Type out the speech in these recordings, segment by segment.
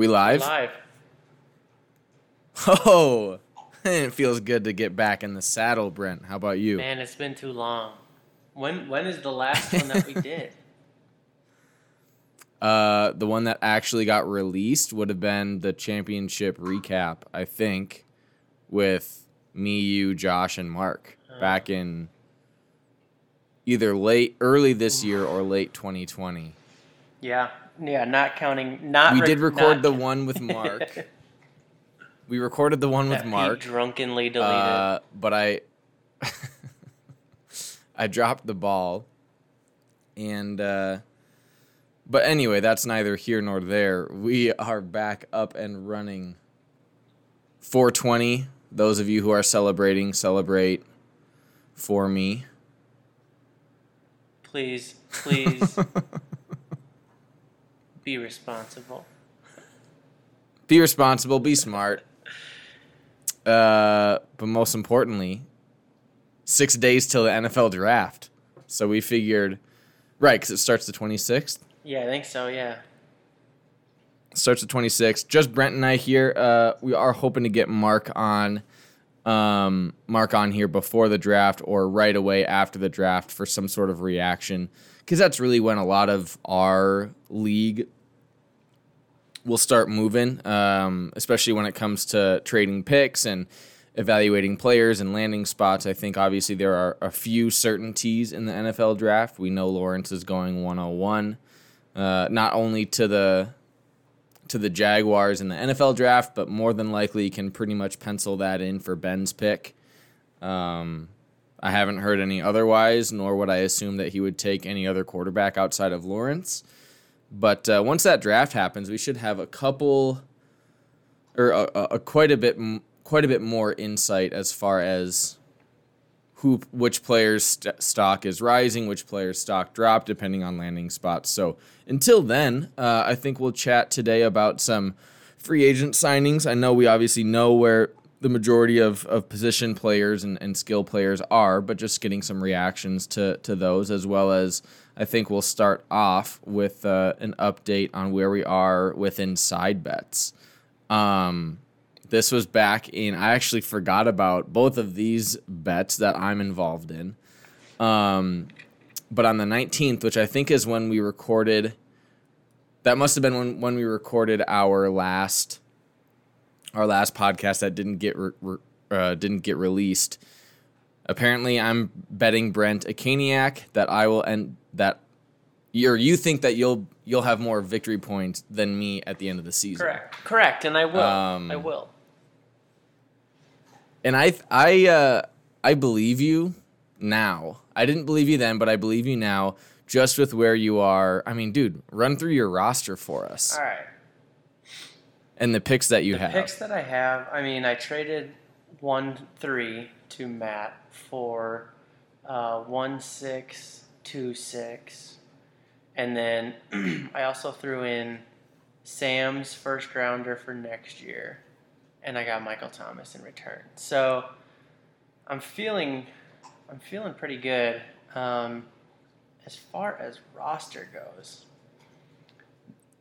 We live? Live. Oh, it feels good to get back in the saddle, Brent. How about you? Man, it's been too long. When when is the last one that we did? Uh, the one that actually got released would have been the championship recap, I think, with me, you, Josh, and Mark back in either late, early this year or late 2020. Yeah, yeah. Not counting. Not We did record not- the one with Mark. We recorded the one with that Mark. drunkenly deleted. Uh, but I I dropped the ball and uh but anyway, that's neither here nor there. We are back up and running. 420. Those of you who are celebrating, celebrate for me. please, please be responsible. Be responsible, be smart. Uh, but most importantly, six days till the NFL draft. So we figured, right, because it starts the 26th. Yeah, I think so. Yeah. starts the twenty sixth. just brent and i here uh, we are hoping to get mark on um, mark on here before the draft or right away after the draft for some sort of reaction because that's really when a lot of our league will start moving um, especially when it comes to trading picks and evaluating players and landing spots i think obviously there are a few certainties in the nfl draft we know lawrence is going 101 uh, not only to the to the Jaguars in the NFL draft, but more than likely can pretty much pencil that in for Ben's pick. Um, I haven't heard any otherwise, nor would I assume that he would take any other quarterback outside of Lawrence. But uh, once that draft happens, we should have a couple, or a, a, a quite a bit, quite a bit more insight as far as who, which player's st- stock is rising, which player's stock dropped, depending on landing spots. So until then, uh, I think we'll chat today about some free agent signings. I know we obviously know where the majority of, of position players and, and skill players are, but just getting some reactions to, to those, as well as I think we'll start off with uh, an update on where we are within side bets. Um, this was back in, I actually forgot about both of these bets that I'm involved in. Um, but on the 19th, which I think is when we recorded, that must have been when, when we recorded our last our last podcast that didn't get re, re- uh, didn't get released. Apparently, I'm betting Brent a Caniac that I will end that or you think that you'll you'll have more victory points than me at the end of the season. Correct. Correct. And I will. Um, I will. And I I uh I believe you now. I didn't believe you then, but I believe you now just with where you are. I mean, dude, run through your roster for us All right. And the picks that you have. The have. picks that I have, I mean, I traded one three to Matt for uh, one six two six, and then I also threw in Sam's first rounder for next year, and I got Michael Thomas in return. So I'm feeling, I'm feeling pretty good. Um, as far as roster goes,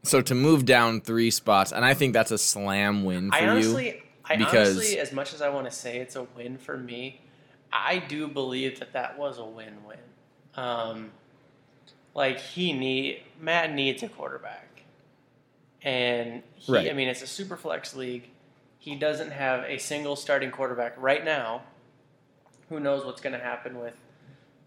So to move down 3 spots, and I think that's a slam win for I you. honestly, I because- honestly, as much as I want to say it's a win for me, I do believe that that was a win-win. Um, like he need Matt needs a quarterback, and he, Right. I mean, it's a super flex league. He doesn't have a single starting quarterback right now. Who knows what's going to happen with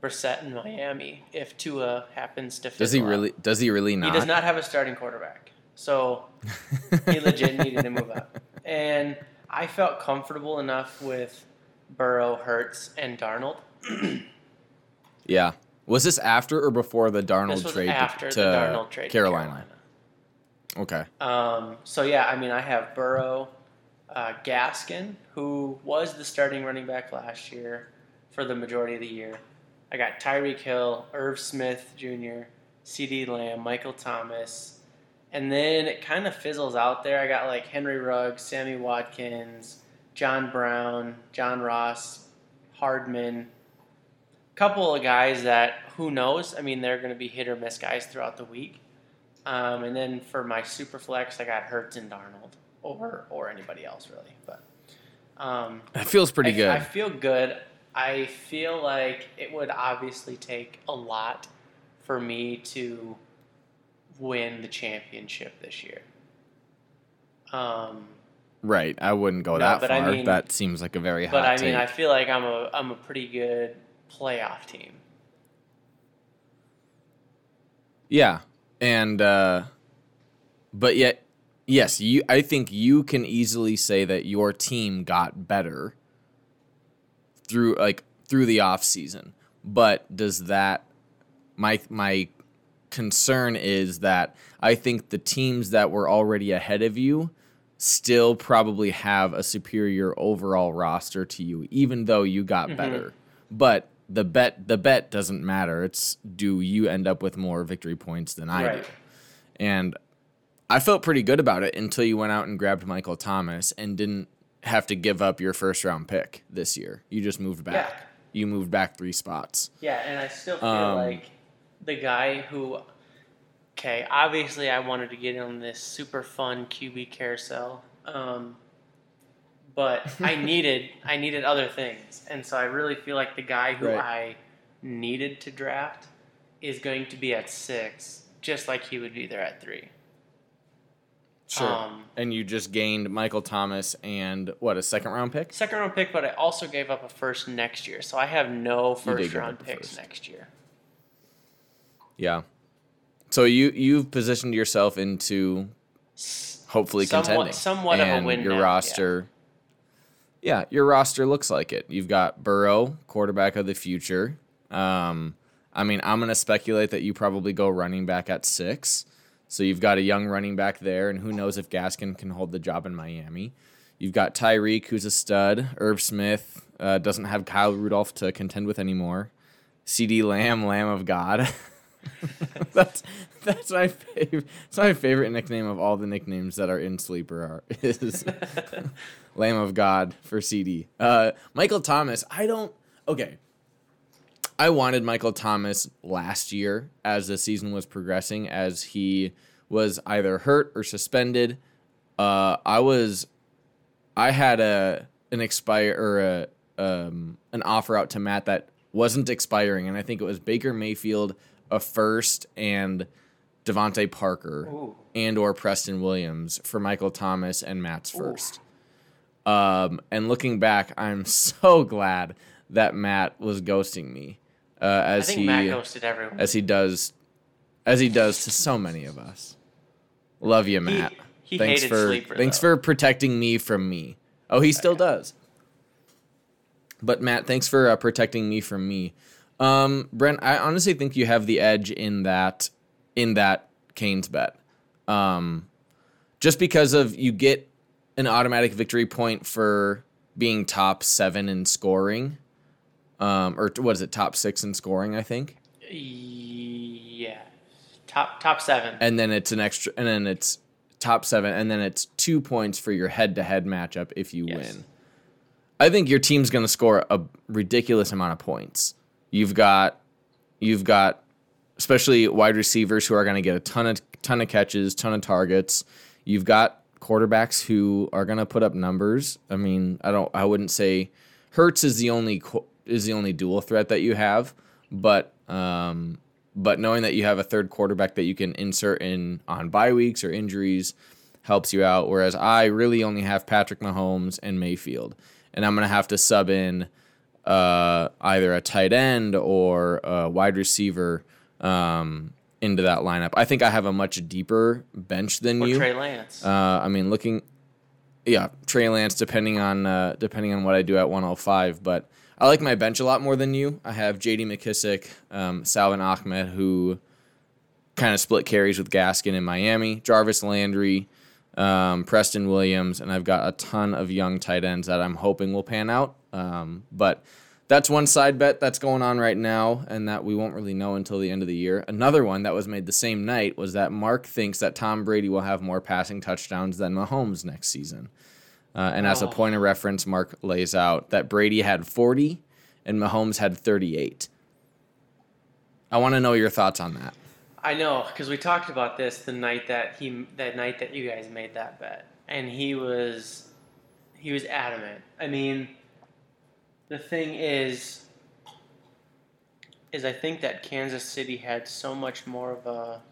Brissett in Miami if Tua happens to? Does he out. really does he really not? He does not have a starting quarterback. So he legit needed to move up. And I felt comfortable enough with Burrow, Hurts, and Darnold. yeah. Was this after or before the Darnold trade to- after to, the Darnold trade to Carolina? Okay. Um, so yeah, I mean, I have Burrow, uh, Gaskin, who was the starting running back last year for the majority of the year. I got Tyreek Hill, Irv Smith Jr., C.D. Lamb, Michael Thomas, and then it kind of fizzles out there. I got like Henry Ruggs, Sammy Watkins, John Brown, John Ross, Hardman. a Couple of guys that who knows? I mean, they're going to be hit or miss guys throughout the week. Um, and then for my super flex, I got Hurts and Darnold, or or anybody else really. But um, That feels pretty I, good. I feel good. I feel like it would obviously take a lot for me to win the championship this year. Um, right. I wouldn't go No, that far. I mean- that seems like a very hot but I take. mean, I feel like I'm a I'm a pretty good playoff team. Yeah. And uh but yet yes, you I think you can easily say that your team got better through like through the off season. But does that my my concern is that I think the teams that were already ahead of you still probably have a superior overall roster to you even though you got Mhm. better. But the bet the bet doesn't matter. It's do you end up with more victory points than I Right. do. And I felt pretty good about it until you went out and grabbed Michael Thomas and didn't have to give up your first round pick this year. You just moved back. Yeah. You moved back three spots. Yeah, and I still feel Um, like the guy who, okay, obviously I wanted to get on this super fun QB carousel, um, but I needed I needed other things, and so I really feel like the guy who Right. I needed to draft is going to be at six, just like he would be there at three. Um, and you just gained Michael Thomas and what, a second round pick? second round pick, but I also gave up a first next year, so I have no first round picks first. next year. Yeah. So you you've positioned yourself into hopefully Somewhat- contending. somewhat of a win Your now, yeah. roster. Yeah. your roster looks like it. You've got Burrow, quarterback of the future. Um, I mean, I'm gonna speculate that you probably go running back at six. So you've got a young running back there, and who knows if Gaskin can hold the job in Miami. You've got Tyreek, who's a stud. Irv Smith uh, doesn't have Kyle Rudolph to contend with anymore. CD Lamb, Lamb of God. that's that's my favorite. It's my favorite nickname of all the nicknames that are in Sleeper are is Lamb of God for CD. Uh, Michael Thomas. I don't. Okay. I wanted Michael Thomas last year as the season was progressing, as he was either hurt or suspended. Uh, I was, I had a an expire or a um, an offer out to Matt that wasn't expiring, and I think it was Baker Mayfield, a first, and DeVante Parker Ooh. and or Preston Williams for Michael Thomas and Matt's first. Um, and looking back, I'm so glad that Matt was ghosting me, uh, as he Matt ghosted everyone. as he does, as he does to so many of us. Love you, Matt. he thanks hated for Sleeper, thanks though. for protecting me from me. Oh, he still does. But Matt, thanks for uh, protecting me from me. Um, Brent, I honestly think you have the edge in that in that Kane's bet. Um, just because of you get an automatic victory point for being top seven in scoring, um, or what is it, top six in scoring? I think, Yeah, top top seven. and then it's an extra, and then it's top seven, and then it's two points for your head-to-head matchup if you Yes. win. I think your team's going to score a ridiculous amount of points. You've got, you've got, especially wide receivers who are going to get a ton of ton of catches, ton of targets. You've got quarterbacks who are going to put up numbers. I mean, I don't, I wouldn't say Hurts is the only qu- is the only dual threat that you have, but um, but knowing that you have a third quarterback that you can insert in on bye weeks or injuries helps you out. Whereas I really only have Patrick Mahomes and Mayfield, and I'm gonna have to sub in uh, either a tight end or a wide receiver um, into that lineup. I think I have a much deeper bench than or you. Trey Lance. Uh, I mean, looking, yeah, Trey Lance, depending on uh, depending on what I do at 105, but I like my bench a lot more than you. I have J.D. McKissic, um, Salvon Ahmed, who kind of split carries with Gaskin in Miami, Jarvis Landry, um, Preston Williams, and I've got a ton of young tight ends that I'm hoping will pan out. Um, but that's one side bet that's going on right now, and that we won't really know until the end of the year. Another one that was made the same night was that Mark thinks that Tom Brady will have more passing touchdowns than Mahomes next season. Uh, and as a Oh. point of reference, Mark lays out that Brady had 40 and Mahomes had 38. I want to know your thoughts on that. I know because we talked about this the night that he that night that you guys made that bet, and he was he was adamant. I mean, the thing is, is I think that Kansas City had so much more of a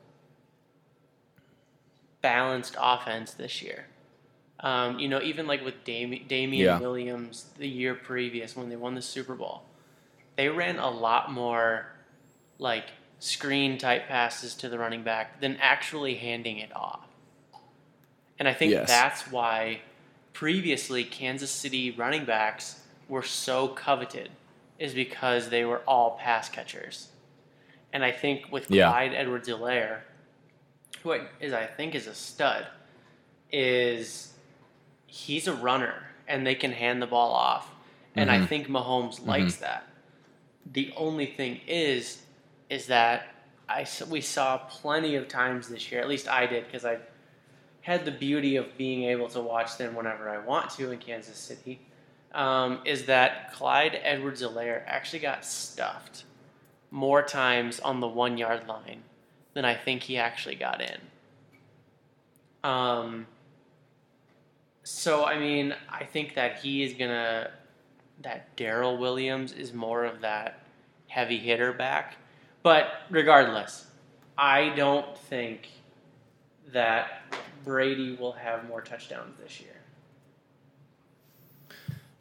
balanced offense this year. Um, you know, even like with Dam- Damien Yeah. Williams the year previous when they won the Super Bowl, they ran a lot more like screen type passes to the running back than actually handing it off. And I think Yes. that's why previously Kansas City running backs were so coveted, is because they were all pass catchers. And I think with Yeah. Clyde Edwards-Helaire, who I- is I think is a stud, is he's a runner and they can hand the ball off. And I Mhm. think Mahomes likes that. The only thing is, is that I we saw plenty of times this year. At least I did because I had the beauty of being able to watch them whenever I want to in Kansas City. Um, is that Clyde Edwards-Helaire actually got stuffed more times on the one yard line than I think he actually got in. Um, so I mean, I think that he is gonna that Darrel Williams is more of that heavy hitter back. But regardless, I don't think that Brady will have more touchdowns this year.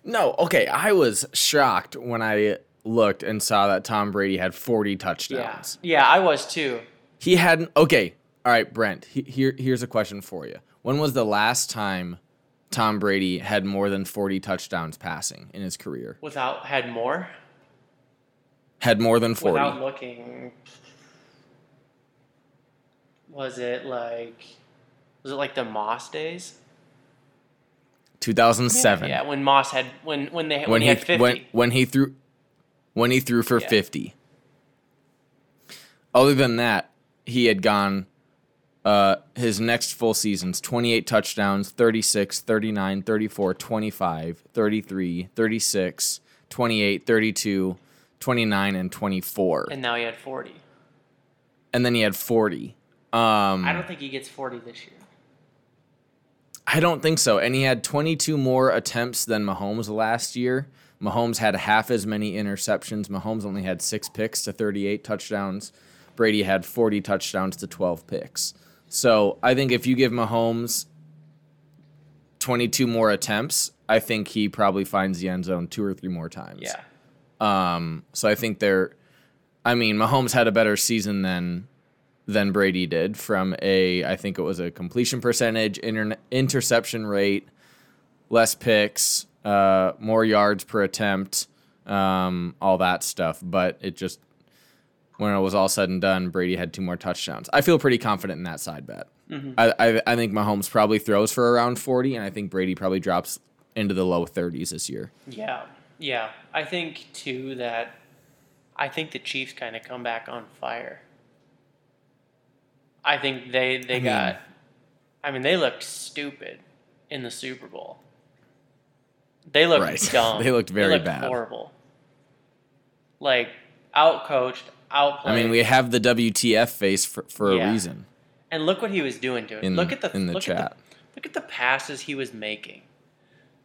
No, okay. I was shocked when I looked and saw that Tom Brady had 40 Yeah, touchdowns. yeah, I was too. He hadn't. Okay, all right, Brent. he- Here, here's a question for you. When was the last time Tom Brady had more than 40 touchdowns passing in his career? Without had more Had more than 40. without looking. Was it like? Was it like the Moss days? 2007. Yeah, when Moss had when when they when, when he, he had fifty. when when he threw when he threw for Yeah. 50. Other than that, he had gone uh his next full seasons 28 touchdowns, 36, 39, 34, 25, 33, 36, 28, 32, 29 and 24. and now he had forty. And then he had 40. Um I don't think he gets forty this year. I don't think so. And he had 22 more attempts than Mahomes last year. Mahomes had half as many interceptions. Mahomes only had six picks to 38 touchdowns. Brady had 40 touchdowns to 12 picks. So I think if you give Mahomes 22 more attempts, I think he probably finds the end zone two or three more times. Yeah, Um, so I think they're. I mean, Mahomes had a better season than than Brady did from a. I think it was a completion percentage, inter- interception rate, less picks, uh, more yards per attempt, um, all that stuff. But it just when it was all said and done, Brady had two more touchdowns. I feel pretty confident in that side bet. Mm-hmm. I, I I think Mahomes probably throws for around forty, and I think Brady probably drops into the low thirties this year. yeah, yeah. I think too that I think the Chiefs kind of come back on fire. I think they they I mean- got. I mean, they looked stupid in the Super Bowl. They looked Right. dumb. They looked very looked bad. Horrible. Like outcoached, outplayed. I mean, we have the WTF face for, for Yeah. a reason. And look what he was doing to it. In- look at the in the look chat. At the, look at the passes he was making.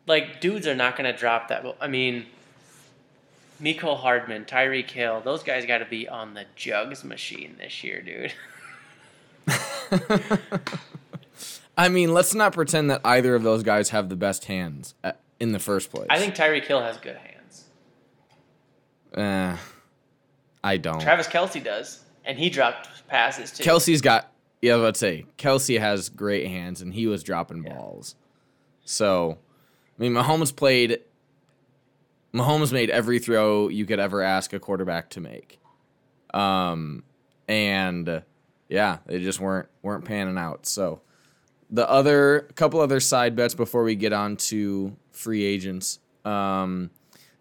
Like dudes are not going to drop that. I mean, Miko Hardman, Tyreek Hill, those guys got to be on the jugs machine this year, dude. I mean, let's not pretend that either of those guys have the best hands uh, in the first place. I think Tyreek Hill has good hands. Eh, I don't. Travis Kelce does, and he dropped passes too. Kelce's got. Yeah, let's say Kelce has great hands, and he was dropping Yeah. balls. So, I mean, Mahomes played. Mahomes made every throw you could ever ask a quarterback to make, um, and yeah, they just weren't weren't panning out. So, the other couple other side bets before we get on to free agents. Um,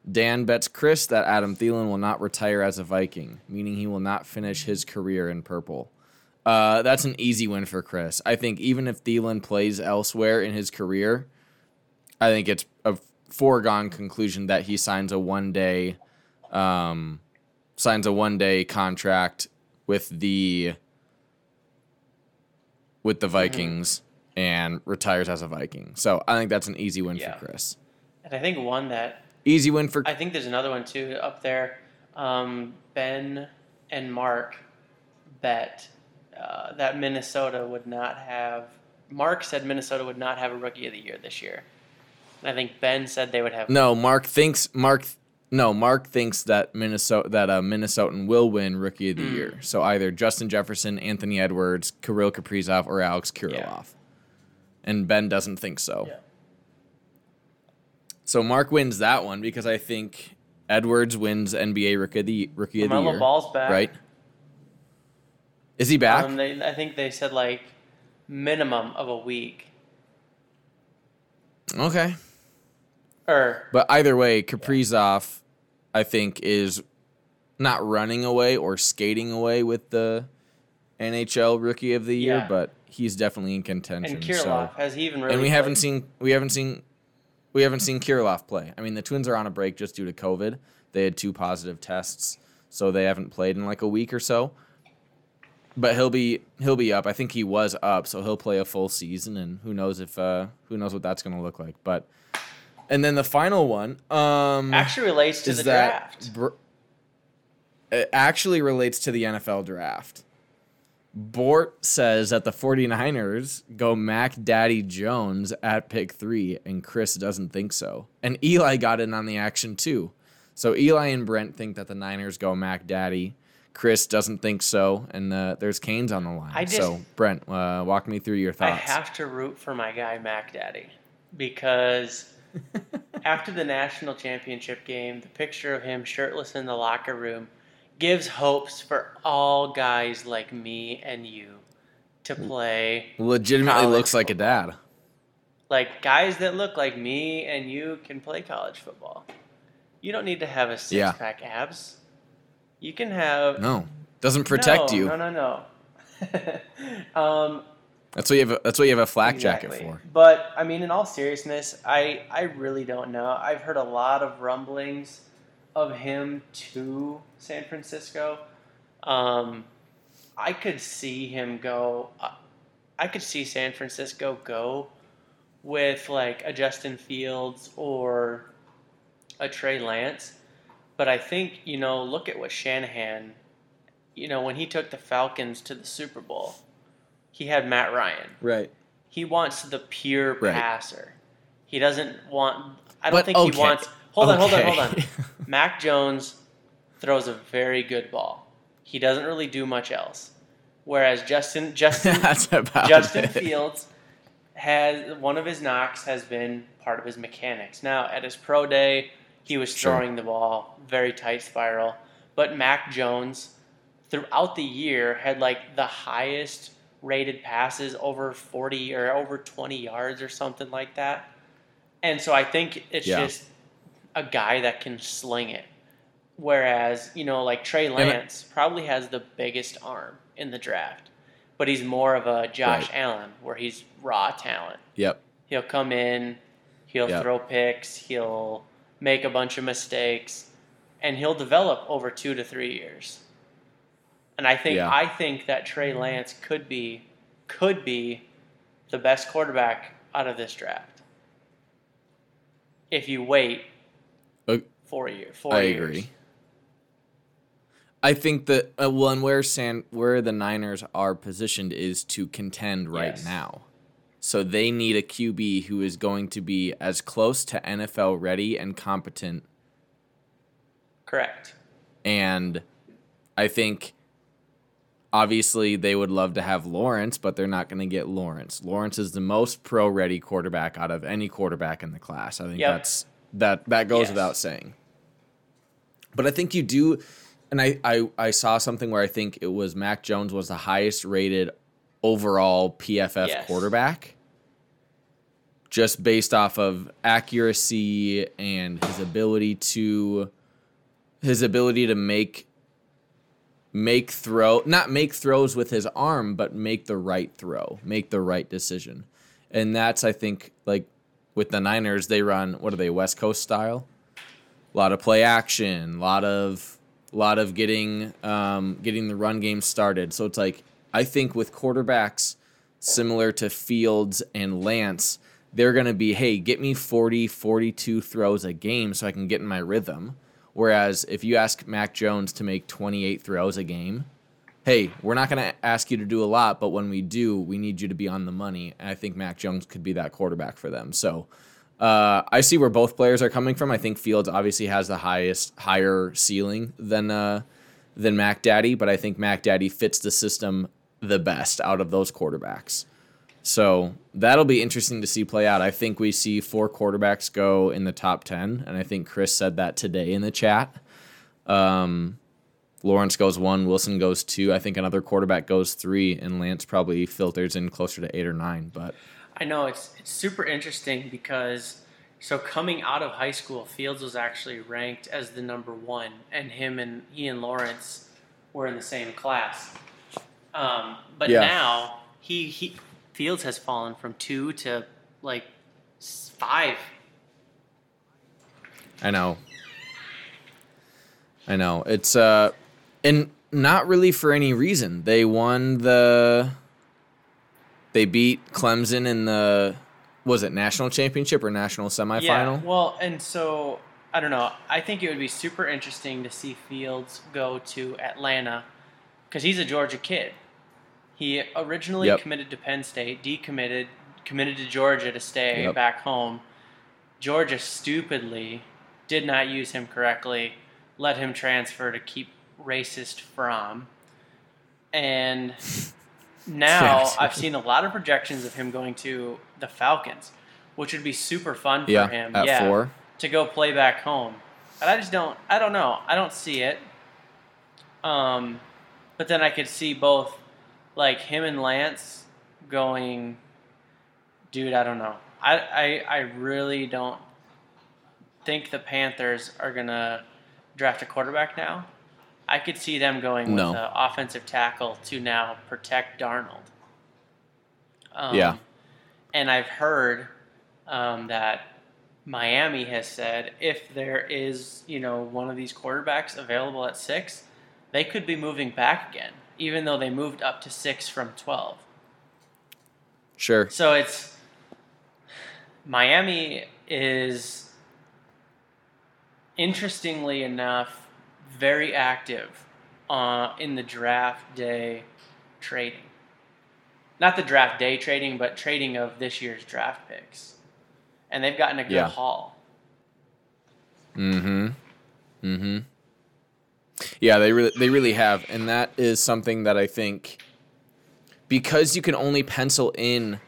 Dan bets Chris that Adam Thielen will not retire as a Viking, meaning he will not finish his career in purple. Uh, that's an easy win for Chris. I think even if Thielen plays elsewhere in his career, I think it's a foregone conclusion that he signs a one day, um, signs a one day contract with the with the Vikings and retires as a Viking. So I think that's an easy win Yeah. for Chris. And I think one that Easy win for I think there's another one too up there. Um, ben and Mark bet uh, that Minnesota would not have. Mark said Minnesota would not have a rookie of the year this year. I think Ben said they would have. No, Mark thinks Mark. No, Mark thinks that Minnesota that a Minnesotan will win Rookie of the Hmm. Year. So either Justin Jefferson, Anthony Edwards, Kirill Kaprizov, or Alex Kirilloff. And Ben doesn't think so. Yeah. So Mark wins that one because I think Edwards wins NBA Rookie of the Rookie of the Year. Ball's back. Right? Is he back? Um, they, I think they said like minimum of a week. okay. Or But either way, Kaprizov, I think, is not running away or skating away with the NHL Rookie of the Year, Yeah. but he's definitely in contention. and so. Has he even really? and we haven't seen we haven't seen we haven't seen Kirilloff play. I mean, the Twins are on a break just due to COVID. They had two positive tests, so they haven't played in like a week or so. But he'll be he'll be up. I think he was up, so he'll play a full season, and who knows if uh, who knows what that's going to look like. But and then the final one um, actually relates to is the draft. Br- it actually relates to the NFL draft. Bort says that the 49ers go Mac Daddy Jones at pick three, and Chris doesn't think so. And Eli got in on the action too. So Eli and Brent think that the Niners go Mac Daddy. Chris doesn't think so, and uh, there's Canes on the line. Just- so Brent, uh, walk me through your thoughts. I have to root for my guy Mac Daddy because after the national championship game, the picture of him shirtless in the locker room gives hopes for all guys like me and you to play. Legitimately looks like a dad. Like guys that look like me and you can play college football. You don't need to have a six Yeah. pack abs. You can have No, doesn't protect no, you. No, no, no. um, That's what you have. A, that's what you have a flak jacket for. But I mean, in all seriousness, I I really don't know. I've heard a lot of rumblings of him to San Francisco. Um, I could see him go. uh, I could see San Francisco go with like a Justin Fields or a Trey Lance. But I think you know, look at what Shanahan. You know, when he took the Falcons to the Super Bowl, he had Matt Ryan Right. he wants the pure Right. passer. He doesn't want. I don't But think okay. he wants. Hold on, hold on, hold on. Mac Jones throws a very good ball. He doesn't really do much else. Whereas Justin Justin Justin it. Fields has one of his knocks has been part of his mechanics. Now at his pro day, he was Sure. throwing the ball very tight spiral, but Mac Jones throughout the year had like the highest rated passes over 40 or over 20 yards or something like that. And so I think it's Yeah. just a guy that can sling it. Whereas, you know, like Trey I- Lance probably has the biggest arm in the draft, but he's more of a Josh Right. Allen where he's raw talent. Yep. He'll come in, he'll Yep. throw picks, he'll make a bunch of mistakes, and he'll develop over two to three years. And I think Yeah. I think that Trey Lance could be could be the best quarterback out of this draft. If you wait Uh, four years, four I years. agree. I think that uh, one where San where the Niners are positioned is to contend right Yes. now. So they need a QB who is going to be as close to NFL ready and competent Correct. and I think obviously they would love to have Lawrence, but they're not going to get Lawrence. Lawrence is the most pro ready quarterback out of any quarterback in the class. I think Yep. that's that that goes Yes. without saying. But I think you do and I, I I saw something where I think it was Mac Jones was the highest rated overall PFF Yes. quarterback. Just based off of accuracy and his ability to his ability to make make throw not make throws with his arm but make the right throw make the right decision and that's i think like with the niners they run what are they west coast style a lot of play action a lot of lot of getting um, getting the run game started so it's like i think with quarterbacks similar to Fields and Lance, they're going to be, hey, get me 40, 42 throws a game so I can get in my rhythm. Whereas if you ask Mac Jones to make 28 throws a game, hey, we're not going to ask you to do a lot, but when we do, we need you to be on the money. And I think Mac Jones could be that quarterback for them. So uh, I see where both players are coming from. I think Fields obviously has the highest, higher ceiling than uh, than Mac Daddy, but I think Mac Daddy fits the system the best out of those quarterbacks. So that'll be interesting to see play out. I think we see four quarterbacks go in the top 10, and I think Chris said that today in the chat. Um, Lawrence goes one, Wilson goes two. I think another quarterback goes three, and Lance probably filters in closer to eight or nine. But I know it's it's super interesting because so coming out of high school, Fields was actually ranked as the number one, and him and he and Lawrence were in the same class. Um, but Yeah. now he he Fields has fallen from two to like five. I know. I know. It's uh and not really for any reason. They won the they beat Clemson in the was it national championship or national semifinal? Yeah. Well, and so I don't know. I think it would be super interesting to see Fields go to Atlanta because he's a Georgia kid. He originally Yep. committed to Penn State, decommitted, committed to Georgia to stay Yep. back home. Georgia stupidly did not use him correctly, let him transfer to keep racist from. And now. I've seen a lot of projections of him going to the Falcons, which would be super fun for Yeah, him. at yeah, four. to go play back home. But I just don't. I don't know. I don't see it. Um, but then I could see both, like him and Lance going. Dude, I don't know. I I, I really don't think the Panthers are gonna draft a quarterback now. I could see them going No. with an offensive tackle to now protect Darnold. Um, Yeah. And I've heard um, that Miami has said if there is, you know, one of these quarterbacks available at six, they could be moving back again, even though they moved up to six from 12. Sure. So it's Miami is interestingly enough very active uh, in the draft day trading. Not the draft day trading, but trading of this year's draft picks. And they've gotten a good Yeah. haul. Mm-hmm. Mm-hmm. Yeah, they really they really have, and that is something that I think because you can only pencil in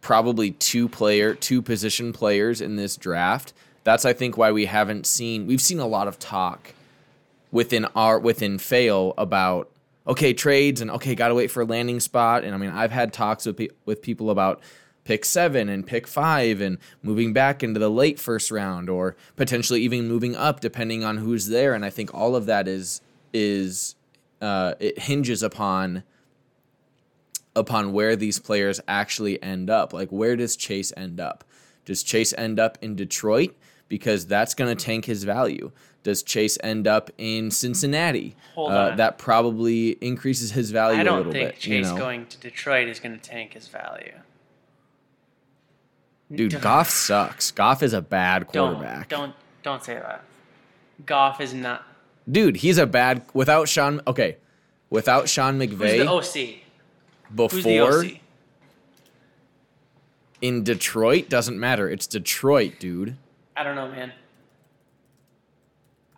probably two player, two position players in this draft. That's I think why we haven't seen we've seen a lot of talk within our within fail about okay trades and okay got to wait for a landing spot. And I mean I've had talks with pe- with people about pick 7 and pick 5 and moving back into the late first round or potentially even moving up depending on who's there. And I think all of that is is uh, it hinges upon upon where these players actually end up. Like where does Chase end up? Does Chase end up in Detroit? Because that's going to tank his value does Chase end up in Cincinnati Hold uh, on. that probably increases his value I don't think Chase you know? going to Detroit is going to tank his value. Dude, Don't- Goff sucks. Goff is a bad quarterback. Don't don't don't say that. Goff is not. Dude, he's a bad without Sean. Okay, without Sean McVay. Who's the OC? Who's the before OC? in Detroit doesn't matter. It's Detroit, dude. I don't know, man.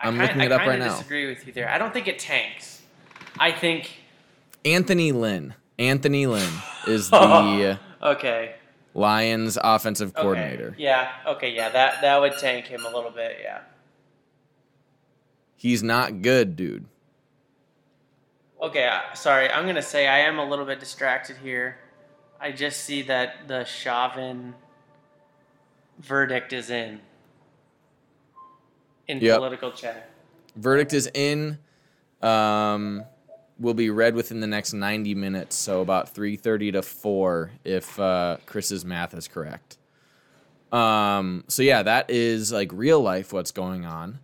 I'm I looking it I up right kinda now. disagree with you there. I don't think it tanks. I think Anthony Lynn. Anthony Lynn is the okay. Lions offensive Okay. coordinator. Yeah. Okay. Yeah. That that would tank him a little bit. Yeah. He's not good, dude. Okay. uh, Sorry. I'm gonna say I am a little bit distracted here. I just see that the Chauvin verdict is in. In Yep. political chat. Verdict is in. Um, will be read within the next 90 minutes, so about 3:30 to 4 if uh, Chris's math is correct. Um, so yeah, that is like real life what's going on,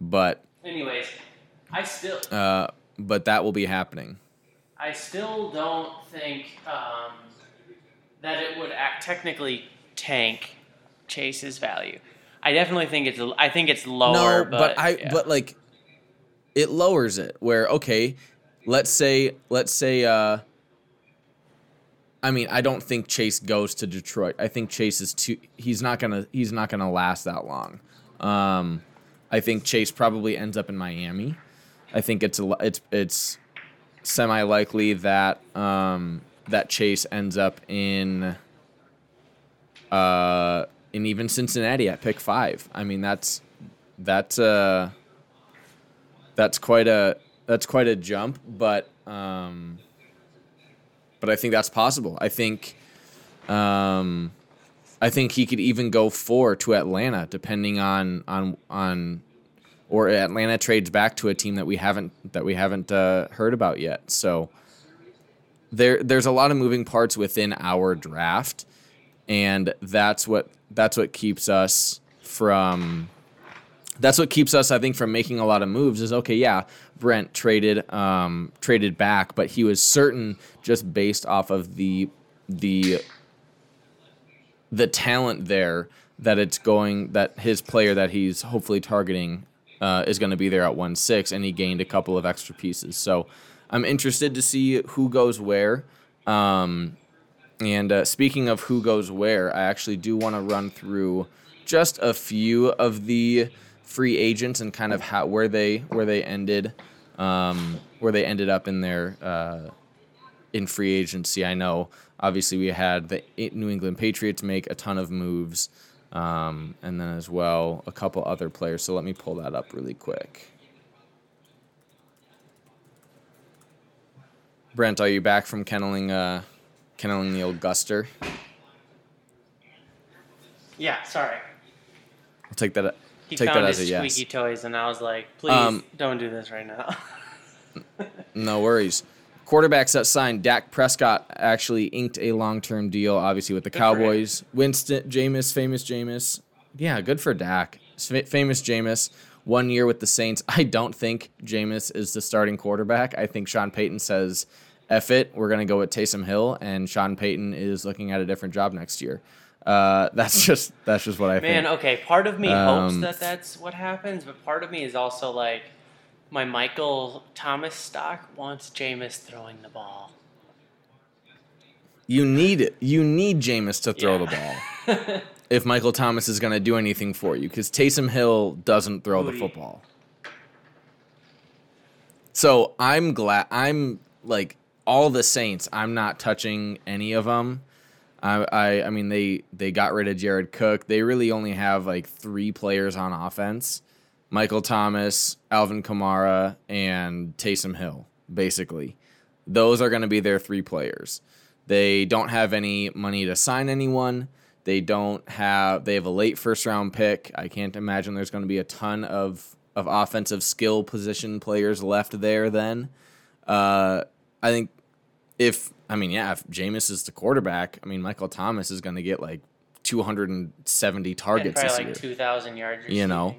but Anyways, I still uh, but that will be happening. I I still don't think um, that it would act technically tank Chase's value. I definitely think it's I think it's lower. no, but, I yeah. but like it lowers it where okay, let's say let's say uh I mean, I don't think Chase goes to Detroit. I think Chase is too he's not going to he's not going to last that long. Um I think Chase probably ends up in Miami. I think it's a, it's it's semi likely that um that Chase ends up in uh in even Cincinnati at pick 5. I mean, that's that's uh that's quite a that's quite a jump, but um, but I think that's possible. I think um, I think he could even go four to Atlanta, depending on on on or Atlanta trades back to a team that we haven't that we haven't uh, heard about yet. So there there's a lot of moving parts within our draft, and that's what that's what keeps us from that's what keeps us, I think, from making a lot of moves. Is okay, yeah, Brent traded um, traded back, but he was certain just based off of the the the talent there that it's going that his player that he's hopefully targeting uh, is going to be there at one six, and he gained a couple of extra pieces. So I'm interested to see who goes where. Um, and uh, speaking of who goes where, I actually do want to run through just a few of the free agents and kind of how where they where they ended, um, where they ended up in their uh, in free agency. I know obviously we had the New England Patriots make a ton of moves, um, and then as well a couple other players. So let me pull that up really quick. Brent, are you back from kenneling? Uh, kenneling the old Guster. yeah, sorry. I'll take that. He take found that his as a yes. squeaky toys, and I was like, please Um, don't do this right now. No worries. Quarterbacks that signed Dak Prescott actually inked a long-term deal, obviously with the Good. Cowboys. Winston Jameis, famous Jameis. Yeah, good for Dak. Famous Jameis. One year with the Saints. I don't think Jameis is the starting quarterback. I think Sean Payton says, "F it, we're gonna go with Taysom Hill," and Sean Payton is looking at a different job next year. Uh, that's just that's just what I think. Man, think. okay, part of me hopes Um, that that's what happens, but part of me is also like, my Michael Thomas stock wants Jameis throwing the ball. You need it. You need Jameis to throw the ball. if Michael Thomas is going to do anything for you because Taysom Hill doesn't throw the football. So I'm glad I'm like all the Saints. I'm not touching any of them. I, I I mean they they got rid of Jared Cook. They really only have like three players on offense: Michael Thomas, Alvin Kamara, and Taysom Hill. Basically, those are going to be their three players. They don't have any money to sign anyone. They don't have. They have a late first round pick. I can't imagine there's going to be a ton of of offensive skill position players left there. Then, uh, I think if I mean yeah, if Jameis is the quarterback, I mean Michael Thomas is going to get like 270 And targets this probably year. like 2,000 yards You know.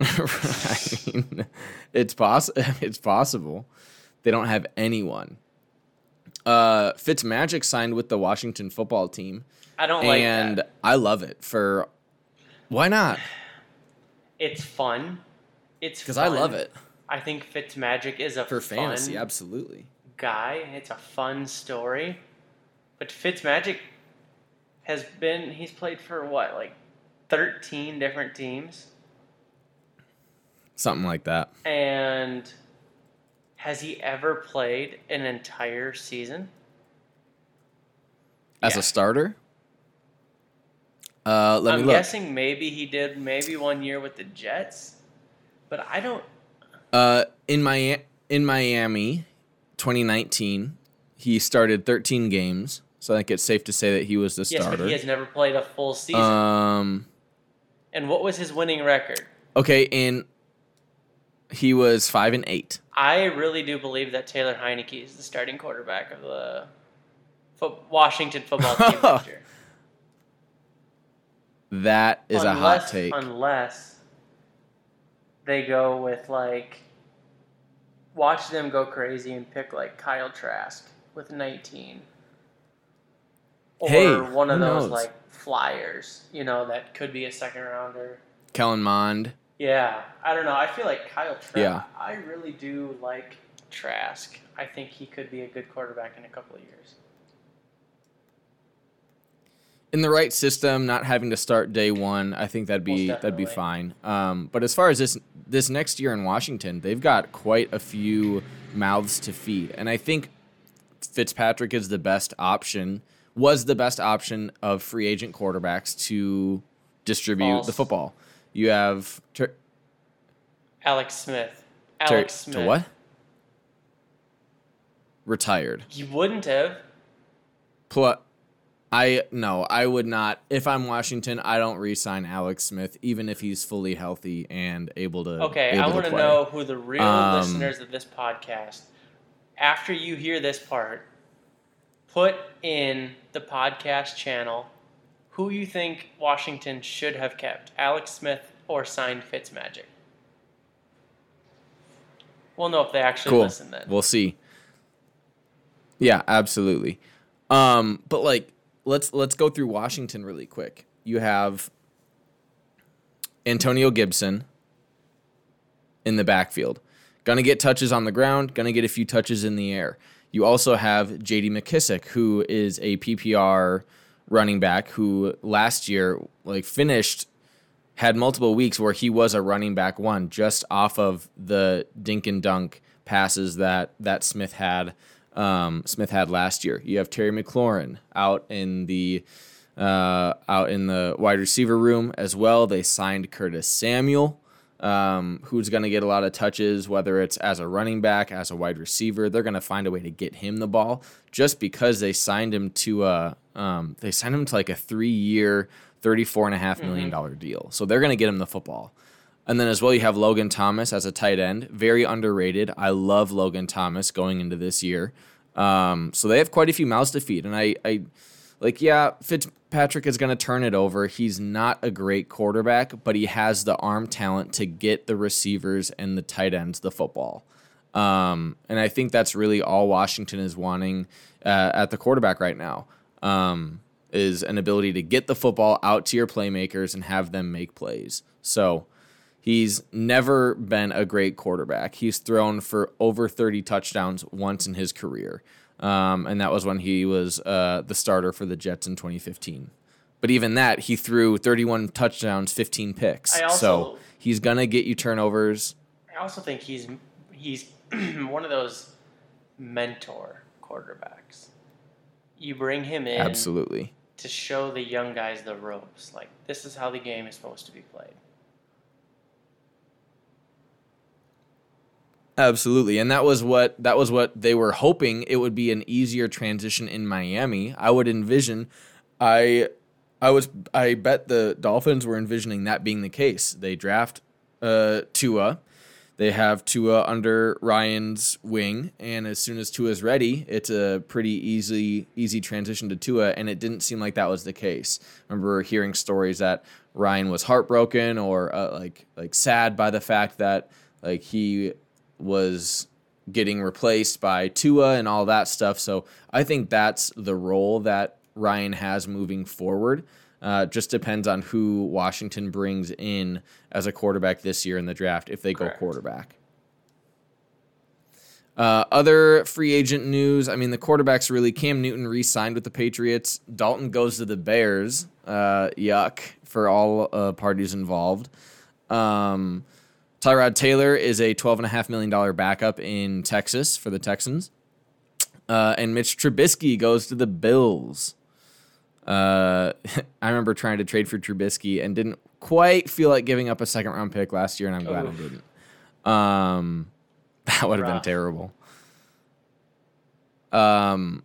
I mean, it's poss- It's possible. They don't have anyone. Uh, Fitzmagic signed with the Washington football team, I don't like and that. I love it. For why not? It's fun. It's Because I love it I think Fitzmagic is a for fun fantasy. Absolutely. guy. It's a fun story. But Fitzmagic has been, he's played for what, like 13 different teams? Something like that. And has he ever played an entire season? As Yeah. a starter. Uh, let I'm me look. guessing maybe he did maybe one year with the Jets, but I don't. Uh, in my in Miami, 2019, he started 13 games. So I think it's safe to say that he was the Yes, starter. but he has never played a full season. um. and what was his winning record? Okay, and he was five and eight. I really do believe that Taylor Heinicke is the starting quarterback of the fo- Washington football team next year. That is a hot take. Unless they go with like watch them go crazy and pick like Kyle Trask with 19. Or Hey, one of those knows? like flyers, you know, that could be a second rounder. Kellen Mond. Yeah, I don't know. I feel like Kyle Trask. Yeah. I really do like Trask. I think he could be a good quarterback in a couple of years. In the right system, not having to start day one, I think that'd be that'd be fine. Um, but as far as this this next year in Washington, they've got quite a few mouths to feed, and I think Fitzpatrick is the best option. Was the best option of free agent quarterbacks to distribute the football. You have Ter- Alex Smith. Ter- Alex Smith. to what? Retired. You wouldn't have. Plus, I no, I would not. If I'm Washington, I don't re-sign Alex Smith, even if he's fully healthy and able to. Okay, able I want to know who the real Um, listeners of this podcast, after you hear this part, put in the podcast channel who you think Washington should have kept, Alex Smith or signed Fitzmagic. We'll know if they actually Cool. listen then. We'll see. Yeah, absolutely. Um, but like, let's let's go through Washington really quick. You have Antonio Gibson in the backfield, gonna get touches on the ground, gonna get a few touches in the air. You also have J.D. McKissic, who is a PPR running back who last year like finished had multiple weeks where he was a running back one just off of the dink and dunk passes that that Smith had um, Smith had last year. You have Terry McLaurin out in the uh, out in the wide receiver room as well. They signed Curtis Samuel, um, who's going to get a lot of touches, whether it's as a running back, as a wide receiver. They're going to find a way to get him the ball just because they signed him to a um, they signed him to like a three year, thirty four and a half million dollar deal. So they're going to get him the football. And then as well, you have Logan Thomas as a tight end, very underrated. I love Logan Thomas going into this year. Um, so they have quite a few mouths to feed, and I, I like, yeah, Fitzpatrick is going to turn it over. He's not a great quarterback, but he has the arm talent to get the receivers and the tight ends the football. Um, and I think that's really all Washington is wanting uh, at the quarterback right now. Um, is an ability to get the football out to your playmakers and have them make plays. So he's never been a great quarterback. He's thrown for over 30 touchdowns once in his career. Um, and that was when he was uh, the starter for the Jets in 2015. But even that, he threw 31 touchdowns, 15 picks. Also- so he's going to get you turnovers. I also think he's he's one of those mentor quarterbacks. You bring him in Absolutely. to show the young guys the ropes. Like this is how the game is supposed to be played. Absolutely. And that was what that was what they were hoping it would be an easier transition in Miami. I would envision I I was I bet the Dolphins were envisioning that being the case. They draft uh Tua. They have Tua under Ryan's wing, and as soon as Tua's ready, it's a pretty easy easy transition to Tua, and it didn't seem like that was the case. I remember hearing stories that Ryan was heartbroken or uh, like like sad by the fact that like he was getting replaced by Tua and all that stuff. So I think that's the role that Ryan has moving forward. Uh, just depends on who Washington brings in as a quarterback this year in the draft if they go quarterback. Uh, other free agent news. I mean, the quarterbacks really. Cam Newton re-signed with the Patriots. Dalton goes to the Bears. Uh, yuck for all uh, parties involved. Um, Tyrod Taylor is a twelve and a half million dollar backup in Texas for the Texans. Uh, and Mitch Trubisky goes to the Bills. Uh, I remember trying to trade for Trubisky and didn't quite feel like giving up a second round pick last year, and I'm glad I didn't. Um, that would have been terrible. Um,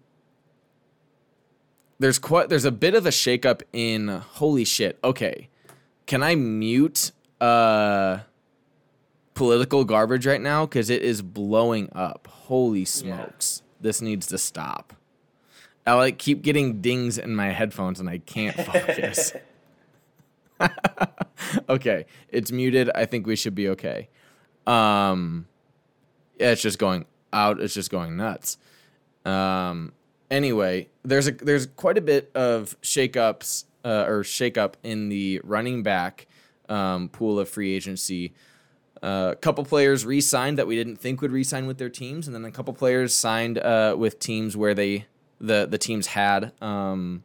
there's quite there's a bit of a shakeup in holy shit. Okay, can I mute uh political garbage right now because it is blowing up. Holy smokes, this needs to stop. I like keep getting dings in my headphones and I can't focus. okay, it's muted. I think we should be okay. Um, Yeah, it's just going out. It's just going nuts. Um, anyway, there's a there's quite a bit of shakeups uh, or shakeup in the running back um, pool of free agency. A uh, couple players re-signed that we didn't think would re-sign with their teams, and then a couple players signed uh, with teams where they the the teams had um,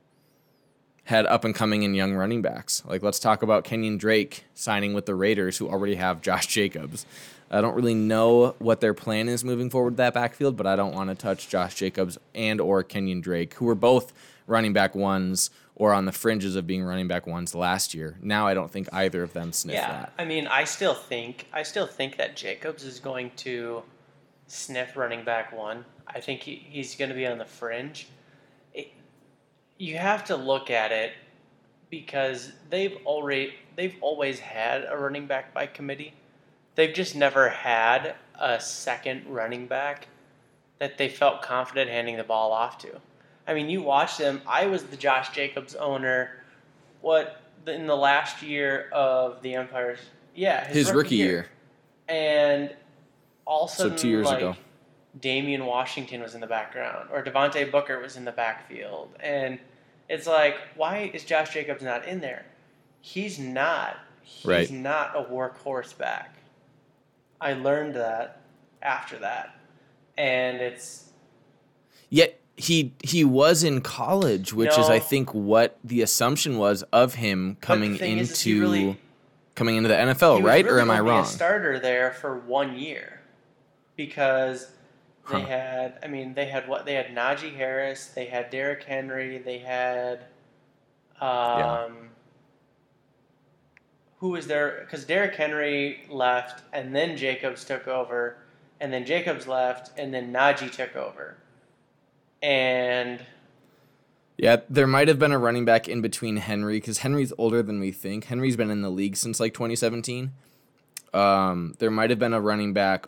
had up and coming and young running backs. Like let's talk about Kenyon Drake signing with the Raiders, who already have Josh Jacobs. I don't really know what their plan is moving forward that backfield, but I don't want to touch Josh Jacobs and or Kenyon Drake, who were both running back ones or on the fringes of being running back ones last year. Now I don't think either of them sniff yeah, that. I mean, I still think I still think that Jacobs is going to sniff running back one. I think he, he's going to be on the fringe. It, you have to look at it because they've already they've always had a running back by committee. They've just never had a second running back that they felt confident handing the ball off to. I mean, you watch them. I was the Josh Jacobs owner. What in the last year of the Empire's? Yeah, his, his rookie, year. year. and all of a sudden, so two years like, ago, Damien Washington was in the background, or Devontae Booker was in the backfield, and it's like, why is Josh Jacobs not in there? He's not. He's right. not a workhorse back. I learned that after that, and it's yet he he was in college, which no. is I think what the assumption was of him coming into is, is really, coming into the NFL, right? Really or am I wrong? starter there for one year because they huh. had. I mean, they had what? They had Najee Harris. They had Derrick Henry. They had. Um, yeah. Who was there? Because Derrick Henry left, and then Jacobs took over, and then Jacobs left, and then Najee took over and yeah, there might have been a running back in between Henry because Henry's older than we think. Henry's been in the league since like 2017. Um, there might have been a running back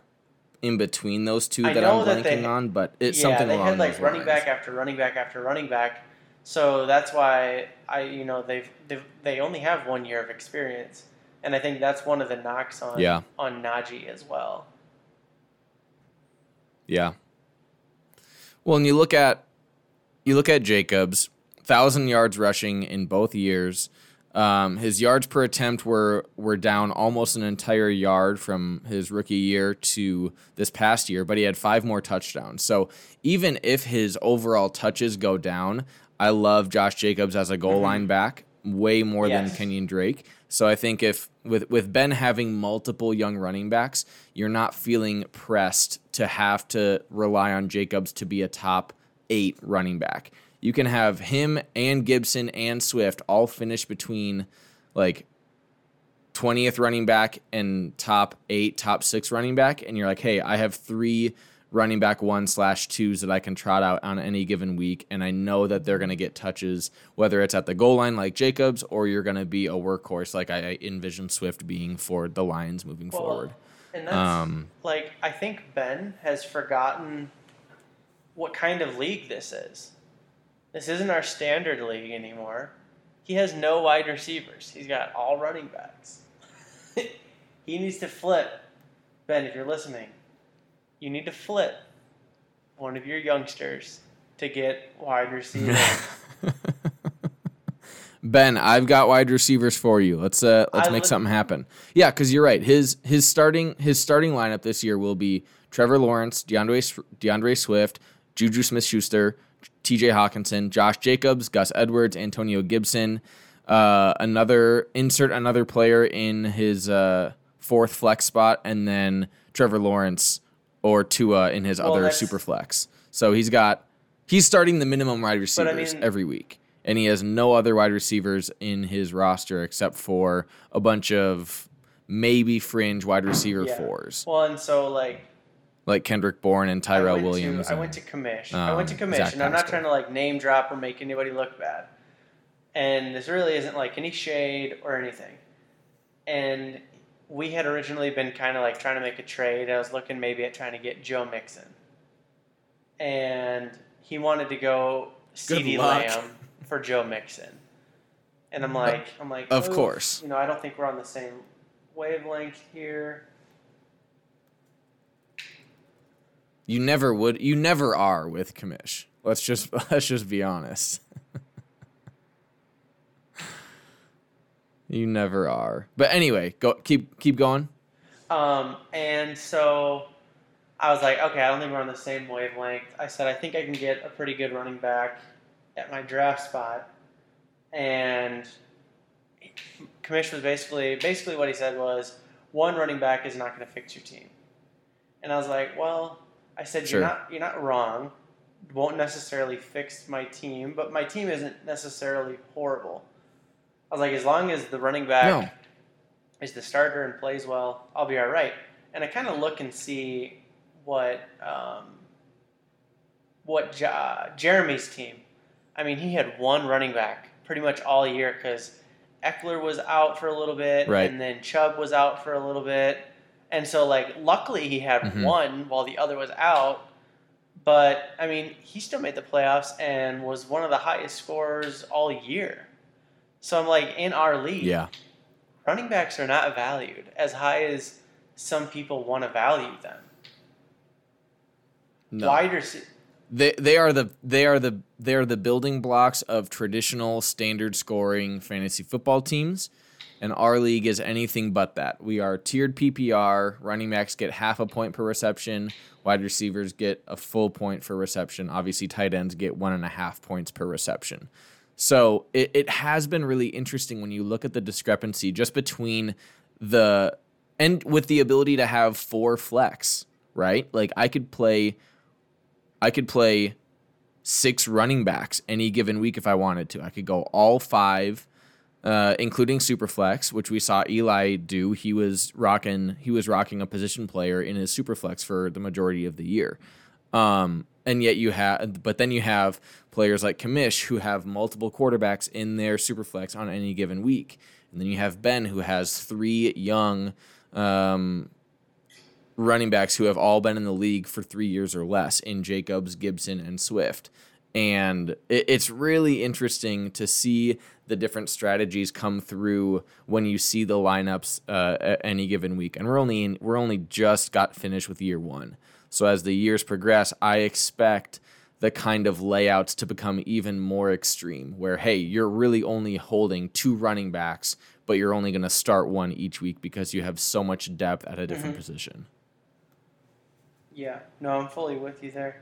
in between those two that I'm blanking they, on, but it's yeah, something they along had like running lines. back after running back after running back. So that's why I, you know, they've, they've they only have one year of experience, and I think that's one of the knocks on yeah. on Najee as well. Yeah. Well, and you look at you look at Jacobs, thousand yards rushing in both years. Um, his yards per attempt were were down almost an entire yard from his rookie year to this past year, but he had five more touchdowns. So even if his overall touches go down, I love Josh Jacobs as a goal mm-hmm. line back way more yes. than Kenyon Drake. So I think if with with Ben having multiple young running backs, you're not feeling pressed to have to rely on Jacobs to be a top eight running back. You can have him and Gibson and Swift all finish between like 20th running back and top eight, top six running back. And you're like, hey, I have three running back one slash twos that I can trot out on any given week. And I know that they're going to get touches, whether it's at the goal line like Jacobs or you're going to be a workhorse like I envision Swift being for the Lions moving well, forward. And that's um, like, I think Ben has forgotten what kind of league this is. This isn't our standard league anymore. He has no wide receivers. He's got all running backs. he needs to flip. Ben, if you're listening, you need to flip one of your youngsters to get wide receivers. ben, I've got wide receivers for you. Let's uh let's I make something happen. Yeah, because you're right. His his starting his starting lineup this year will be Trevor Lawrence, DeAndre DeAndre Swift, Juju Smith Schuster, TJ Hockenson, Josh Jacobs, Gus Edwards, Antonio Gibson. Uh, another insert another player in his uh, fourth flex spot, and then Trevor Lawrence or Tua in his well, other super flex. So he's got he's starting the minimum wide receivers I mean, every week, and he has no other wide receivers in his roster except for a bunch of maybe fringe wide receiver yeah. fours. Well, and so like like Kendrick Bourne and Tyrell I Williams. To, I went to commission. Um, I went to commission. I'm not trying to like name drop or make anybody look bad. And this really isn't like any shade or anything. And we had originally been kind of like trying to make a trade. I was looking maybe at trying to get Joe Mixon. And he wanted to go CeeDee Lamb for Joe Mixon. And I'm like, I'm like, of course. You know, I don't think we're on the same wavelength here. You never would. You never are with Kamish. Let's just let's just be honest. You never are. But anyway, go keep keep going. Um, and so I was like, okay, I don't think we're on the same wavelength. I said, I think I can get a pretty good running back at my draft spot. And Kamish was basically basically what he said was one running back is not going to fix your team. And I was like, well, I said Sure. you're not you're not wrong. Won't necessarily fix my team, but my team isn't necessarily horrible. I was like, as long as the running back No. is the starter and plays well, I'll be all right. And I kind of look and see what um, what Ja- Jeremy's team. I mean, he had one running back pretty much all year because Ekeler was out for a little bit, Right. and then Chubb was out for a little bit, and so like luckily he had Mhm. one while the other was out. But I mean, he still made the playoffs and was one of the highest scorers all year. So I'm like, in our league, Yeah. running backs are not valued as high as some people want to value them. No. Wide rece- They they are the they are the they are the building blocks of traditional standard scoring fantasy football teams. And our league is anything but that. We are tiered PPR. Running backs get half a point per reception. Wide receivers get a full point for reception. Obviously, tight ends get one and a half points per reception. So it, it has been really interesting when you look at the discrepancy just between the and with the ability to have four flex, right? Like I could play I could play six running backs any given week if I wanted to. I could go all five, uh, including Superflex, which we saw Eli do. He was rocking he was rocking a position player in his Superflex for the majority of the year. Um, and yet you have, but then you have players like Kamish who have multiple quarterbacks in their Superflex on any given week, and then you have Ben who has three young um, running backs who have all been in the league for three years or less in Jacobs, Gibson, and Swift. And it, it's really interesting to see the different strategies come through when you see the lineups uh, at any given week. And we're only in, we're only just got finished with year one. So as the years progress, I expect the kind of layouts to become even more extreme where hey you're really only holding two running backs but you're only going to start one each week because you have so much depth at a different mm-hmm. position. Yeah, no, I'm fully with you there.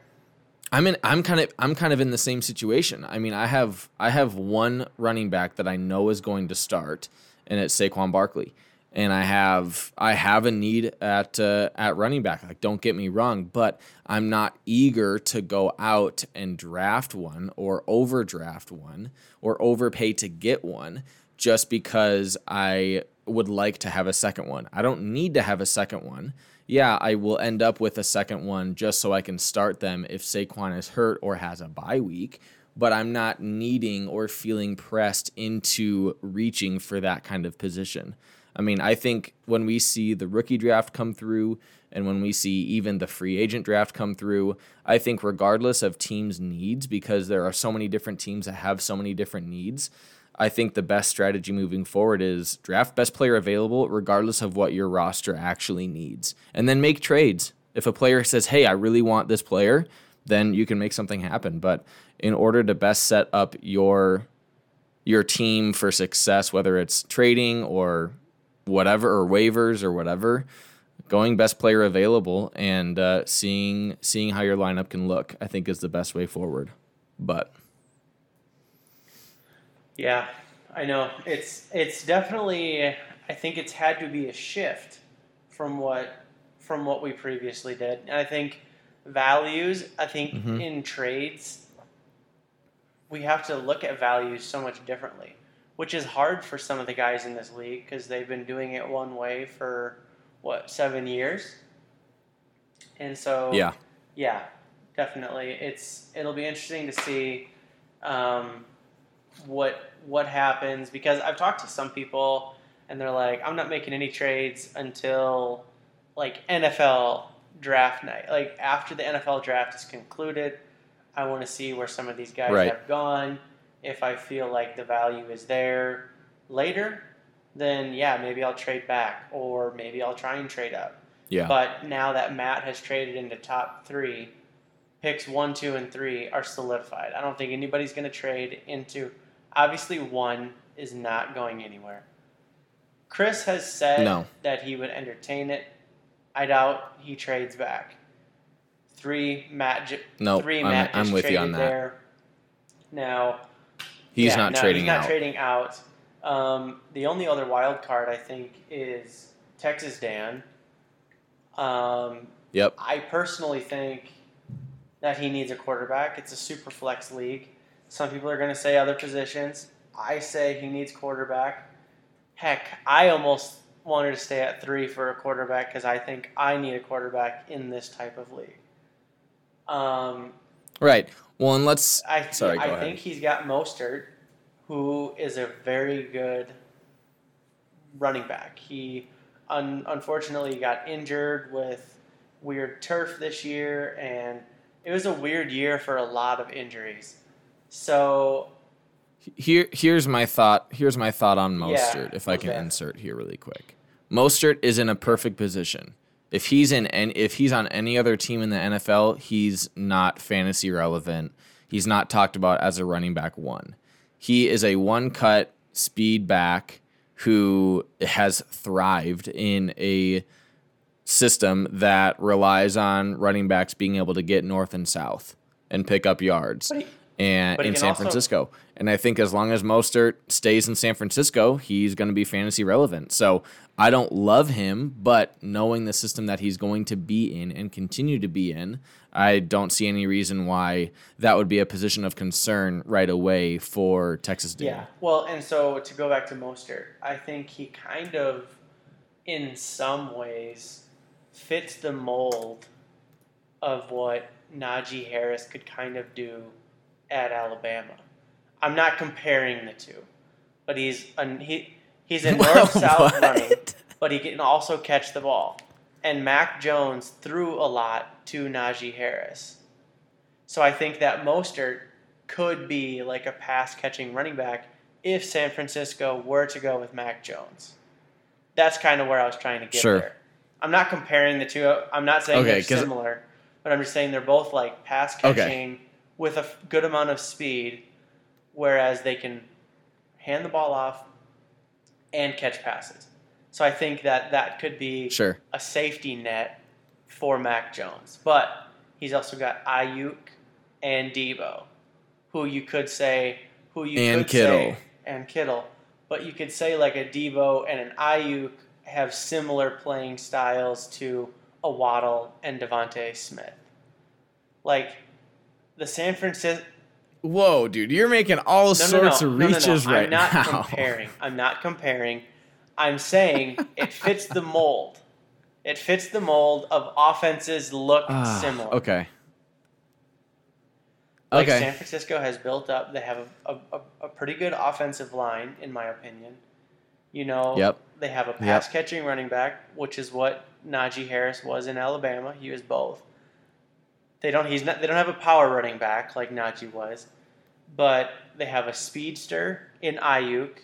i'm in i'm kind of i'm kind of in the same situation. I mean i have i have one running back that i know is going to start and it's Saquon Barkley and I have I have a need at uh, at running back. Like, don't get me wrong, but I'm not eager to go out and draft one or overdraft one or overpay to get one just because I would like to have a second one. I don't need to have a second one. Yeah, I will end up with a second one just so I can start them if Saquon is hurt or has a bye week. But I'm not needing or feeling pressed into reaching for that kind of position. I mean, I think when we see the rookie draft come through and when we see even the free agent draft come through, I think regardless of teams' needs, because there are so many different teams that have so many different needs, I think the best strategy moving forward is draft best player available, regardless of what your roster actually needs. And then make trades. If a player says, hey, I really want this player, then you can make something happen. But in order to best set up your your team for success, whether it's trading or whatever or waivers or whatever, going best player available and uh, seeing seeing how your lineup can look, I think is the best way forward. But Yeah, I know. It's it's definitely I think it's had to be a shift from what from what we previously did. And I think values, I think Mhm. in trades we have to look at values so much differently, which is hard for some of the guys in this league because they've been doing it one way for what, 7 years. And so yeah, yeah, definitely. It's it'll be interesting to see um, what what happens because I've talked to some people and they're like, I'm not making any trades until like NFL draft night. Like after the NFL draft is concluded, I want to see where some of these guys Right. have gone. If I feel like the value is there later, then yeah, maybe I'll trade back or maybe I'll try and trade up. Yeah. But now that Matt has traded into top three, picks one, two, and three are solidified. I don't think anybody's going to trade into. Obviously, one is not going anywhere. Chris has said No. that he would entertain it. I doubt he trades back. Three Matt. j- Nope, three I'm- Matt I'm with you on that. There. Now He's yeah, not no, trading he's not out. trading out. Um, the only other wild card I think is Texas Dan. Um, yep. I personally think that he needs a quarterback. It's a super flex league. Some people are going to say other positions. I say he needs quarterback. Heck, I almost wanted to stay at three for a quarterback because I think I need a quarterback in this type of league. Um, Right. Well, and let's. I, Sorry, go I ahead. think he's got Mostert, who is a very good running back. He un, unfortunately got injured with weird turf this year, and it was a weird year for a lot of injuries. So Here, here's my thought. Here's my thought on Yeah, Mostert. if I can insert here really quick, Mostert is in a perfect position. If he's in, an, if he's on any other team in the NFL, he's not fantasy relevant. He's not talked about as a running back one. He is a one cut speed back who has thrived in a system that relies on running backs being able to get north and south and pick up yards But he- and in San also- Francisco. And I think as long as Mostert stays in San Francisco, he's going to be fantasy relevant. So I don't love him, but knowing the system that he's going to be in and continue to be in, I don't see any reason why that would be a position of concern right away for Texas Dan. Yeah. Well, and so to go back to Mostert, I think he kind of, in some ways, fits the mold of what Najee Harris could kind of do at Alabama. I'm not comparing the two, but he's a, he he's a north south running, but he can also catch the ball. And Mac Jones threw a lot to Najee Harris. So I think that Mostert could be like a pass catching running back if San Francisco were to go with Mac Jones. That's kind of where I was trying to get Sure. there. I'm not comparing the two. I'm not saying Okay, they're similar, but I'm just saying they're both like pass Okay. With a good amount of speed, whereas they can hand the ball off and catch passes. So I think that that could be Sure. a safety net for Mac Jones. But he's also got Aiyuk and Deebo, who you could say, who you And could Kittle. say, and Kittle. But you could say like a Deebo and an Aiyuk have similar playing styles to a Waddle and DeVonta Smith. Like the San Francisco. Whoa, dude, you're making all No, sorts no, of no, no, no. reaches right I'm not now. comparing. I'm not comparing. I'm saying it fits the mold. It fits the mold of offenses look Ah, similar. okay. Like okay. San Francisco has built up. They have a, a, a pretty good offensive line, in my opinion. You know, Yep. they have a pass catching running back, which is what Najee Harris was in Alabama. He was both. They don't. He's not. They don't have a power running back like Najee was, but they have a speedster in Aiyuk,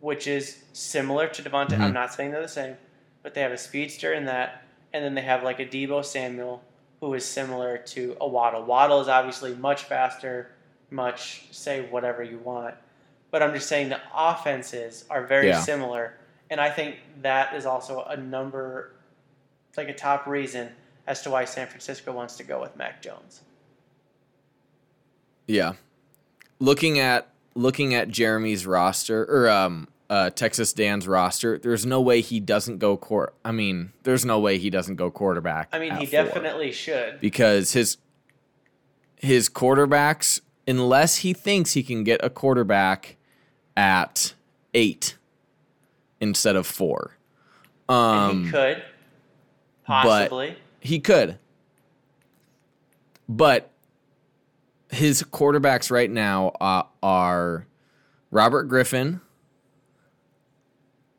which is similar to DeVonta. Mhm. I'm not saying they're the same, but they have a speedster in that, and then they have like a Deebo Samuel who is similar to a Waddle. Waddle is obviously much faster, much say whatever you want, but I'm just saying the offenses are very Yeah. similar, and I think that is also a number, like a top reason as to why San Francisco wants to go with Mac Jones. Yeah. Looking at looking at Jeremy's roster or um uh Texas Dan's roster, there's no way he doesn't go court. I mean, there's no way he doesn't go quarterback. I mean, he four. definitely should. because his his quarterbacks unless he thinks he can get a quarterback at 8 instead of 4. And Um he could possibly. He could. But his quarterbacks right now uh, are Robert Griffin,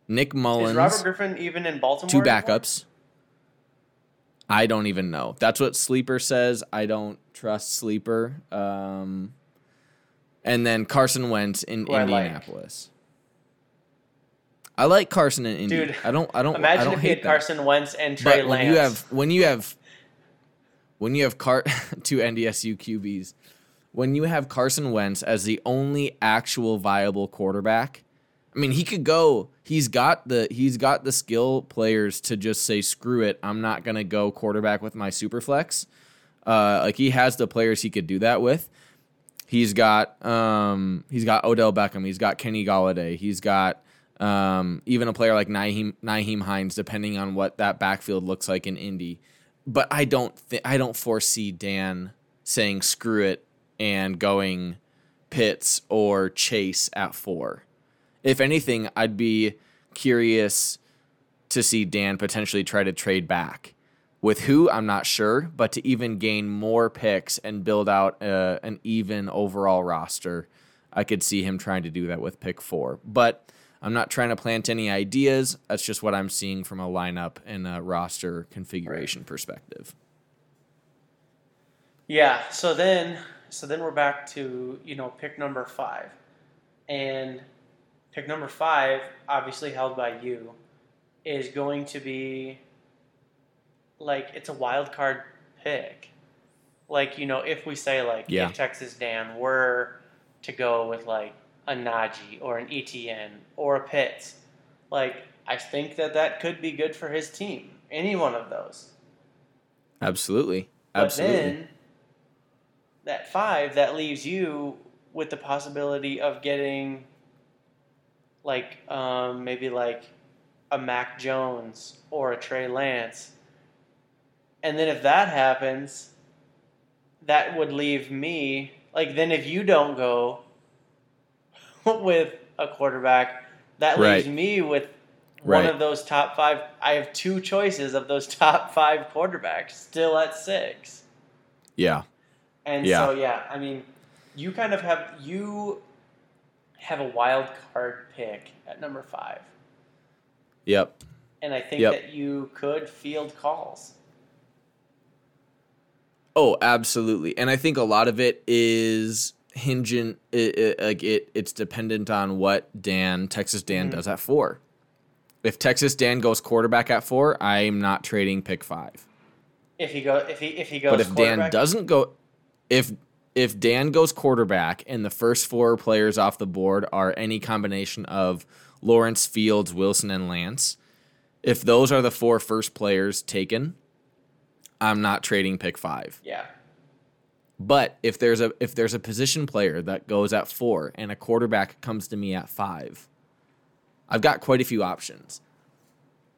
Nick Mullens, is Robert Griffin even in Baltimore? two anymore? backups. I don't even know. That's what Sleeper says. I don't trust Sleeper. Um, and then Carson Wentz in Who. Indianapolis. I like Carson and Indy. Dude, I don't. I don't. Imagine I don't if you had that. Carson Wentz and Trey But when Lance. you have when you have when you have Car two NDSU QBs, when you have Carson Wentz as the only actual viable quarterback, I mean he could go. He's got the he's got the skill players to just say screw it. I'm not gonna go quarterback with my super flex. Uh, like he has the players he could do that with. He's got um, he's got Odell Beckham. He's got Kenny Golladay. He's got um, even a player like Nyheim Nyheim Hines, depending on what that backfield looks like in Indy. But I don't thi- I don't foresee Dan saying screw it and going Pitts or Chase at four. If anything, I'd be curious to see Dan potentially try to trade back. With who, I'm not sure, but to even gain more picks and build out uh, an even overall roster, I could see him trying to do that with pick four. But I'm not trying to plant any ideas. That's just what I'm seeing from a lineup and a roster configuration perspective. Yeah. So then, so then we're back to you know pick number five, and pick number five, obviously held by you, is going to be like it's a wild card pick. Like you know, if we say like Yeah. if Texas Dan were to go with like a Najee or an ETN or a Pitts, like I think that that could be good for his team. Any one of those. Absolutely. Absolutely. But then that five that leaves you with the possibility of getting like um, maybe like a Mac Jones or a Trey Lance. And then if that happens, that would leave me like then if you don't go with a quarterback, that leaves Right. me with one Right. of those top five. I have two choices of those top five quarterbacks still at six. yeah. And Yeah. so yeah, I mean, you kind of have you have a wild card pick at number five, Yep. and I think Yep. that you could field calls. Oh, absolutely. And I think a lot of it is hinging it, it, like it it's dependent on what Dan Texas Dan Mhm. does at 4. If Texas Dan goes quarterback at 4, I'm not trading pick 5. If he go, if he if he goes, But if Dan doesn't go if if Dan goes quarterback and the first four players off the board are any combination of Lawrence, Fields, Wilson, and Lance, if those are the four first players taken, I'm not trading pick five. yeah, But if there's a if there's a position player that goes at four and a quarterback comes to me at five, I've got quite a few options.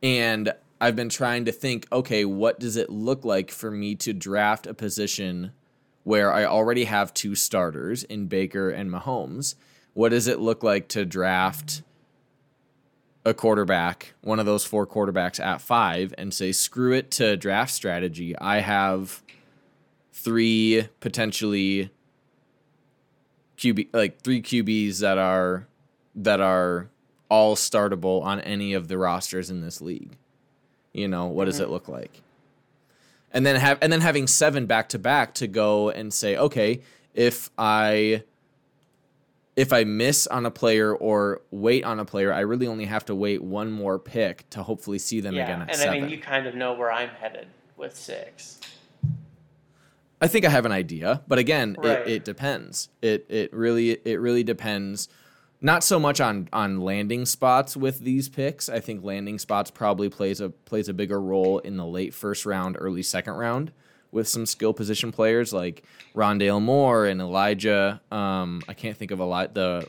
And I've been trying to think, okay, what does it look like for me to draft a position where I already have two starters in Baker and Mahomes? What does it look like to draft a quarterback, one of those four quarterbacks at five, and say, screw it to draft strategy? I have three potentially QB like three QBs that are that are all startable on any of the rosters in this league. You know, what does mm-hmm. it look like? And then have and then having seven back to back to go and say, okay, if I if I miss on a player or wait on a player, I really only have to wait one more pick to hopefully see them yeah. again at And seven. I mean, you kind of know where I'm headed with six. I think I have an idea, but again, Right. it, it depends. It it really it really depends. Not so much on on landing spots with these picks. I think landing spots probably plays a plays a bigger role in the late first round, early second round with some skill position players like Rondale Moore and Elijah. Um, I can't think of a lot the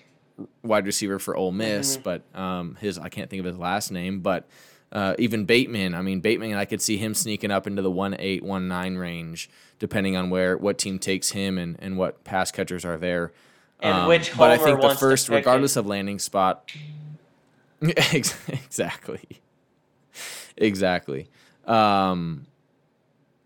wide receiver for Ole Miss, but um, his I can't think of his last name, but uh, even Bateman. I mean Bateman, I could see him sneaking up into the one eight one nine range, depending on where what team takes him and and what pass catchers are there. And which but I think the first, regardless of landing spot, exactly, exactly. Um,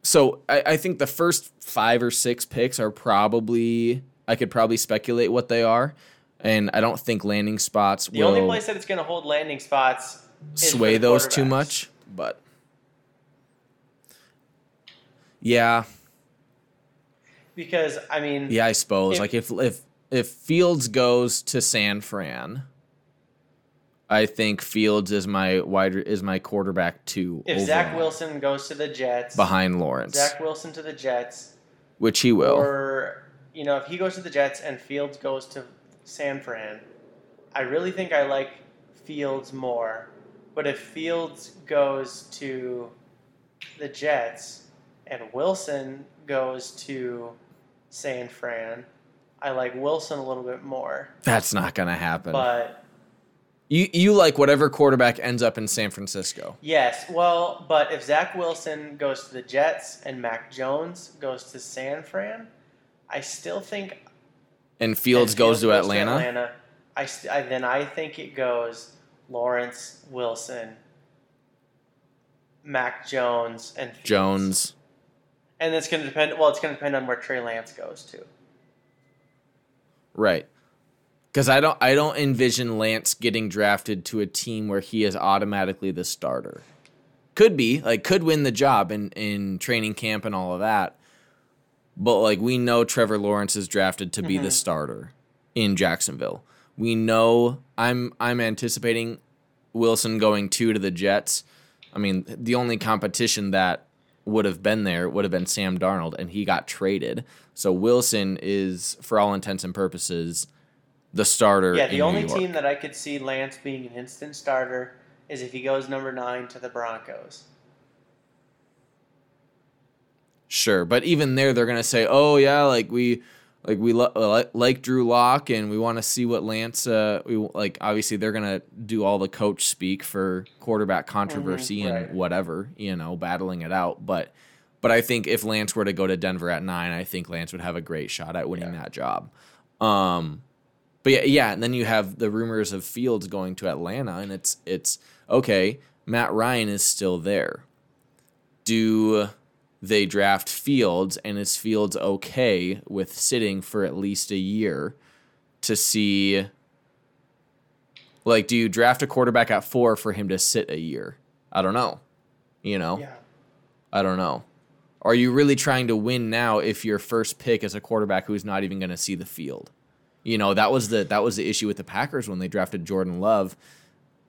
so I, I think the first five or six picks are probably I could probably speculate what they are, and I don't think landing spots The only place that it's going to hold landing spots sway those too much. But yeah, because I mean, yeah, I suppose If- like if if if Fields goes to San Fran, I think Fields is my wide is my quarterback two. If Zach Wilson goes to the Jets, behind Lawrence, Zach Wilson to the Jets, which he will, or you know, if he goes to the Jets and Fields goes to San Fran, I really think I like Fields more. But if Fields goes to the Jets and Wilson goes to San Fran, I like Wilson a little bit more. That's not going to happen. But you you like whatever quarterback ends up in San Francisco. Yes, well, but if Zach Wilson goes to the Jets and Mac Jones goes to San Fran, I still think. And Fields, and goes, to, goes Atlanta? to Atlanta. I, I then I think it goes Lawrence Wilson, Mac Jones, and Fields. Jones. And it's going to depend. Well, it's going to depend on where Trey Lance goes to. Right. Because I don't, I don't envision Lance getting drafted to a team where he is automatically the starter. Could be like could win the job in in training camp and all of that, but like we know Trevor Lawrence is drafted to be mm-hmm. the starter in Jacksonville. We know I'm I'm anticipating Wilson going two to the Jets. I mean, the only competition that would have been there would have been Sam Darnold, and he got traded. So Wilson is, for all intents and purposes, the starter. Yeah, the only team that I could see Lance being an instant starter is if he goes number nine to the Broncos. Sure, but even there, they're gonna say, "Oh yeah, like we." Like we lo- like Drew Lock, and we want to see what Lance. Uh, we like obviously they're gonna do all the coach speak for quarterback controversy mm-hmm, right. and whatever you know, battling it out. But but I think if Lance were to go to Denver at nine, I think Lance would have a great shot at winning yeah. that job. Um, but yeah, yeah, and then you have the rumors of Fields going to Atlanta, and it's it's okay. Matt Ryan is still there. Do they draft Fields, and is Fields okay with sitting for at least a year to see? Like, do you draft a quarterback at four for him to sit a year? I don't know. You know, yeah. I don't know. Are you really trying to win now if your first pick is a quarterback who's not even going to see the field? You know, that was the that was the issue with the Packers when they drafted Jordan Love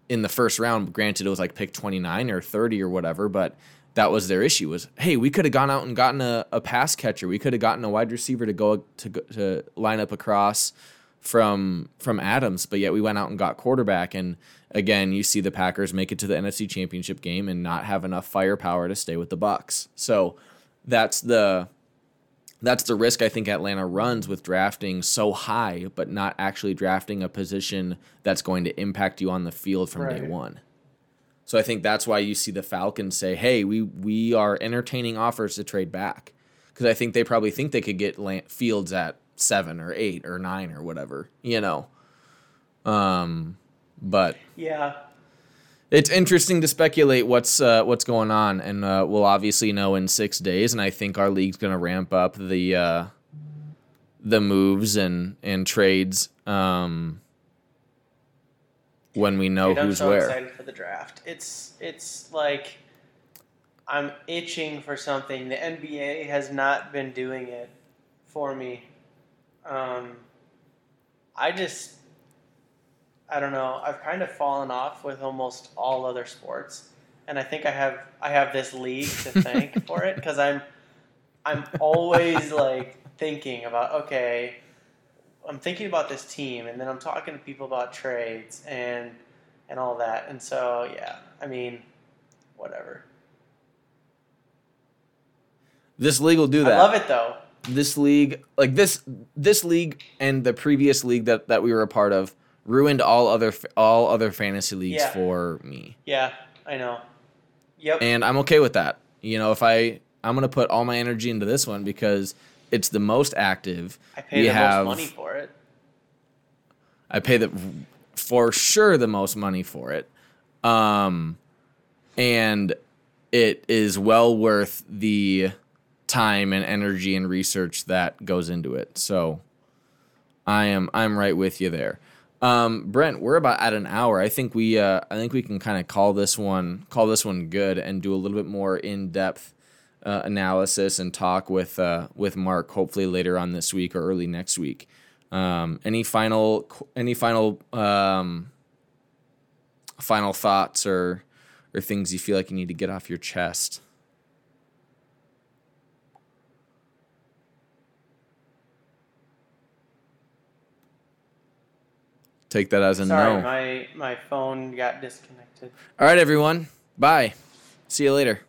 in the first round. Granted, it was like pick 29 or 30 or whatever, but that was their issue was, hey, we could have gone out and gotten a, a pass catcher. We could have gotten a wide receiver to go to to line up across from from Adams, but yet we went out and got quarterback and again, you see the Packers make it to the NFC Championship game and not have enough firepower to stay with the Bucs So that's the that's the risk I think Atlanta runs with drafting so high, but not actually drafting a position that's going to impact you on the field from right. day one. So I think that's why you see the Falcons say, "Hey, we we are entertaining offers to trade back," because I think they probably think they could get Fields at seven or eight or nine or whatever, you know. Um, but yeah, it's interesting to speculate what's uh, what's going on, and uh, we'll obviously know in six days. And I think our league's going to ramp up the uh, the moves and and trades um, when we know Dude, who's I'm so where. Excited for the draft. It's it's like I'm itching for something. The NBA has not been doing it for me. Um, I just I don't know. I've kind of fallen off with almost all other sports, and I think I have I have this league to thank for it because I'm I'm always like thinking about okay, I'm thinking about this team, and then I'm talking to people about trades and and all that, and so yeah, I mean, whatever. This league will do that. I love it though. This league, like this, this league and the previous league that that we were a part of ruined all other all other fantasy leagues yeah. for me. Yeah, I know. Yep. And I'm okay with that. You know, if I I'm gonna put all my energy into this one because it's the most active. I pay we the have, most money for it. I pay the for sure the most money for it. Um and it is well worth the time and energy and research that goes into it. So I am I'm right with you there. Um, Brent, we're about at an hour. I think we uh, I think we can kind of call this one call this one good and do a little bit more in depth uh, analysis and talk with uh, with Mark hopefully later on this week or early next week. Um, any final any final um, final thoughts or or things you feel like you need to get off your chest. Take that as a Sorry, no. my my phone got disconnected. All right, everyone. Bye. See you later.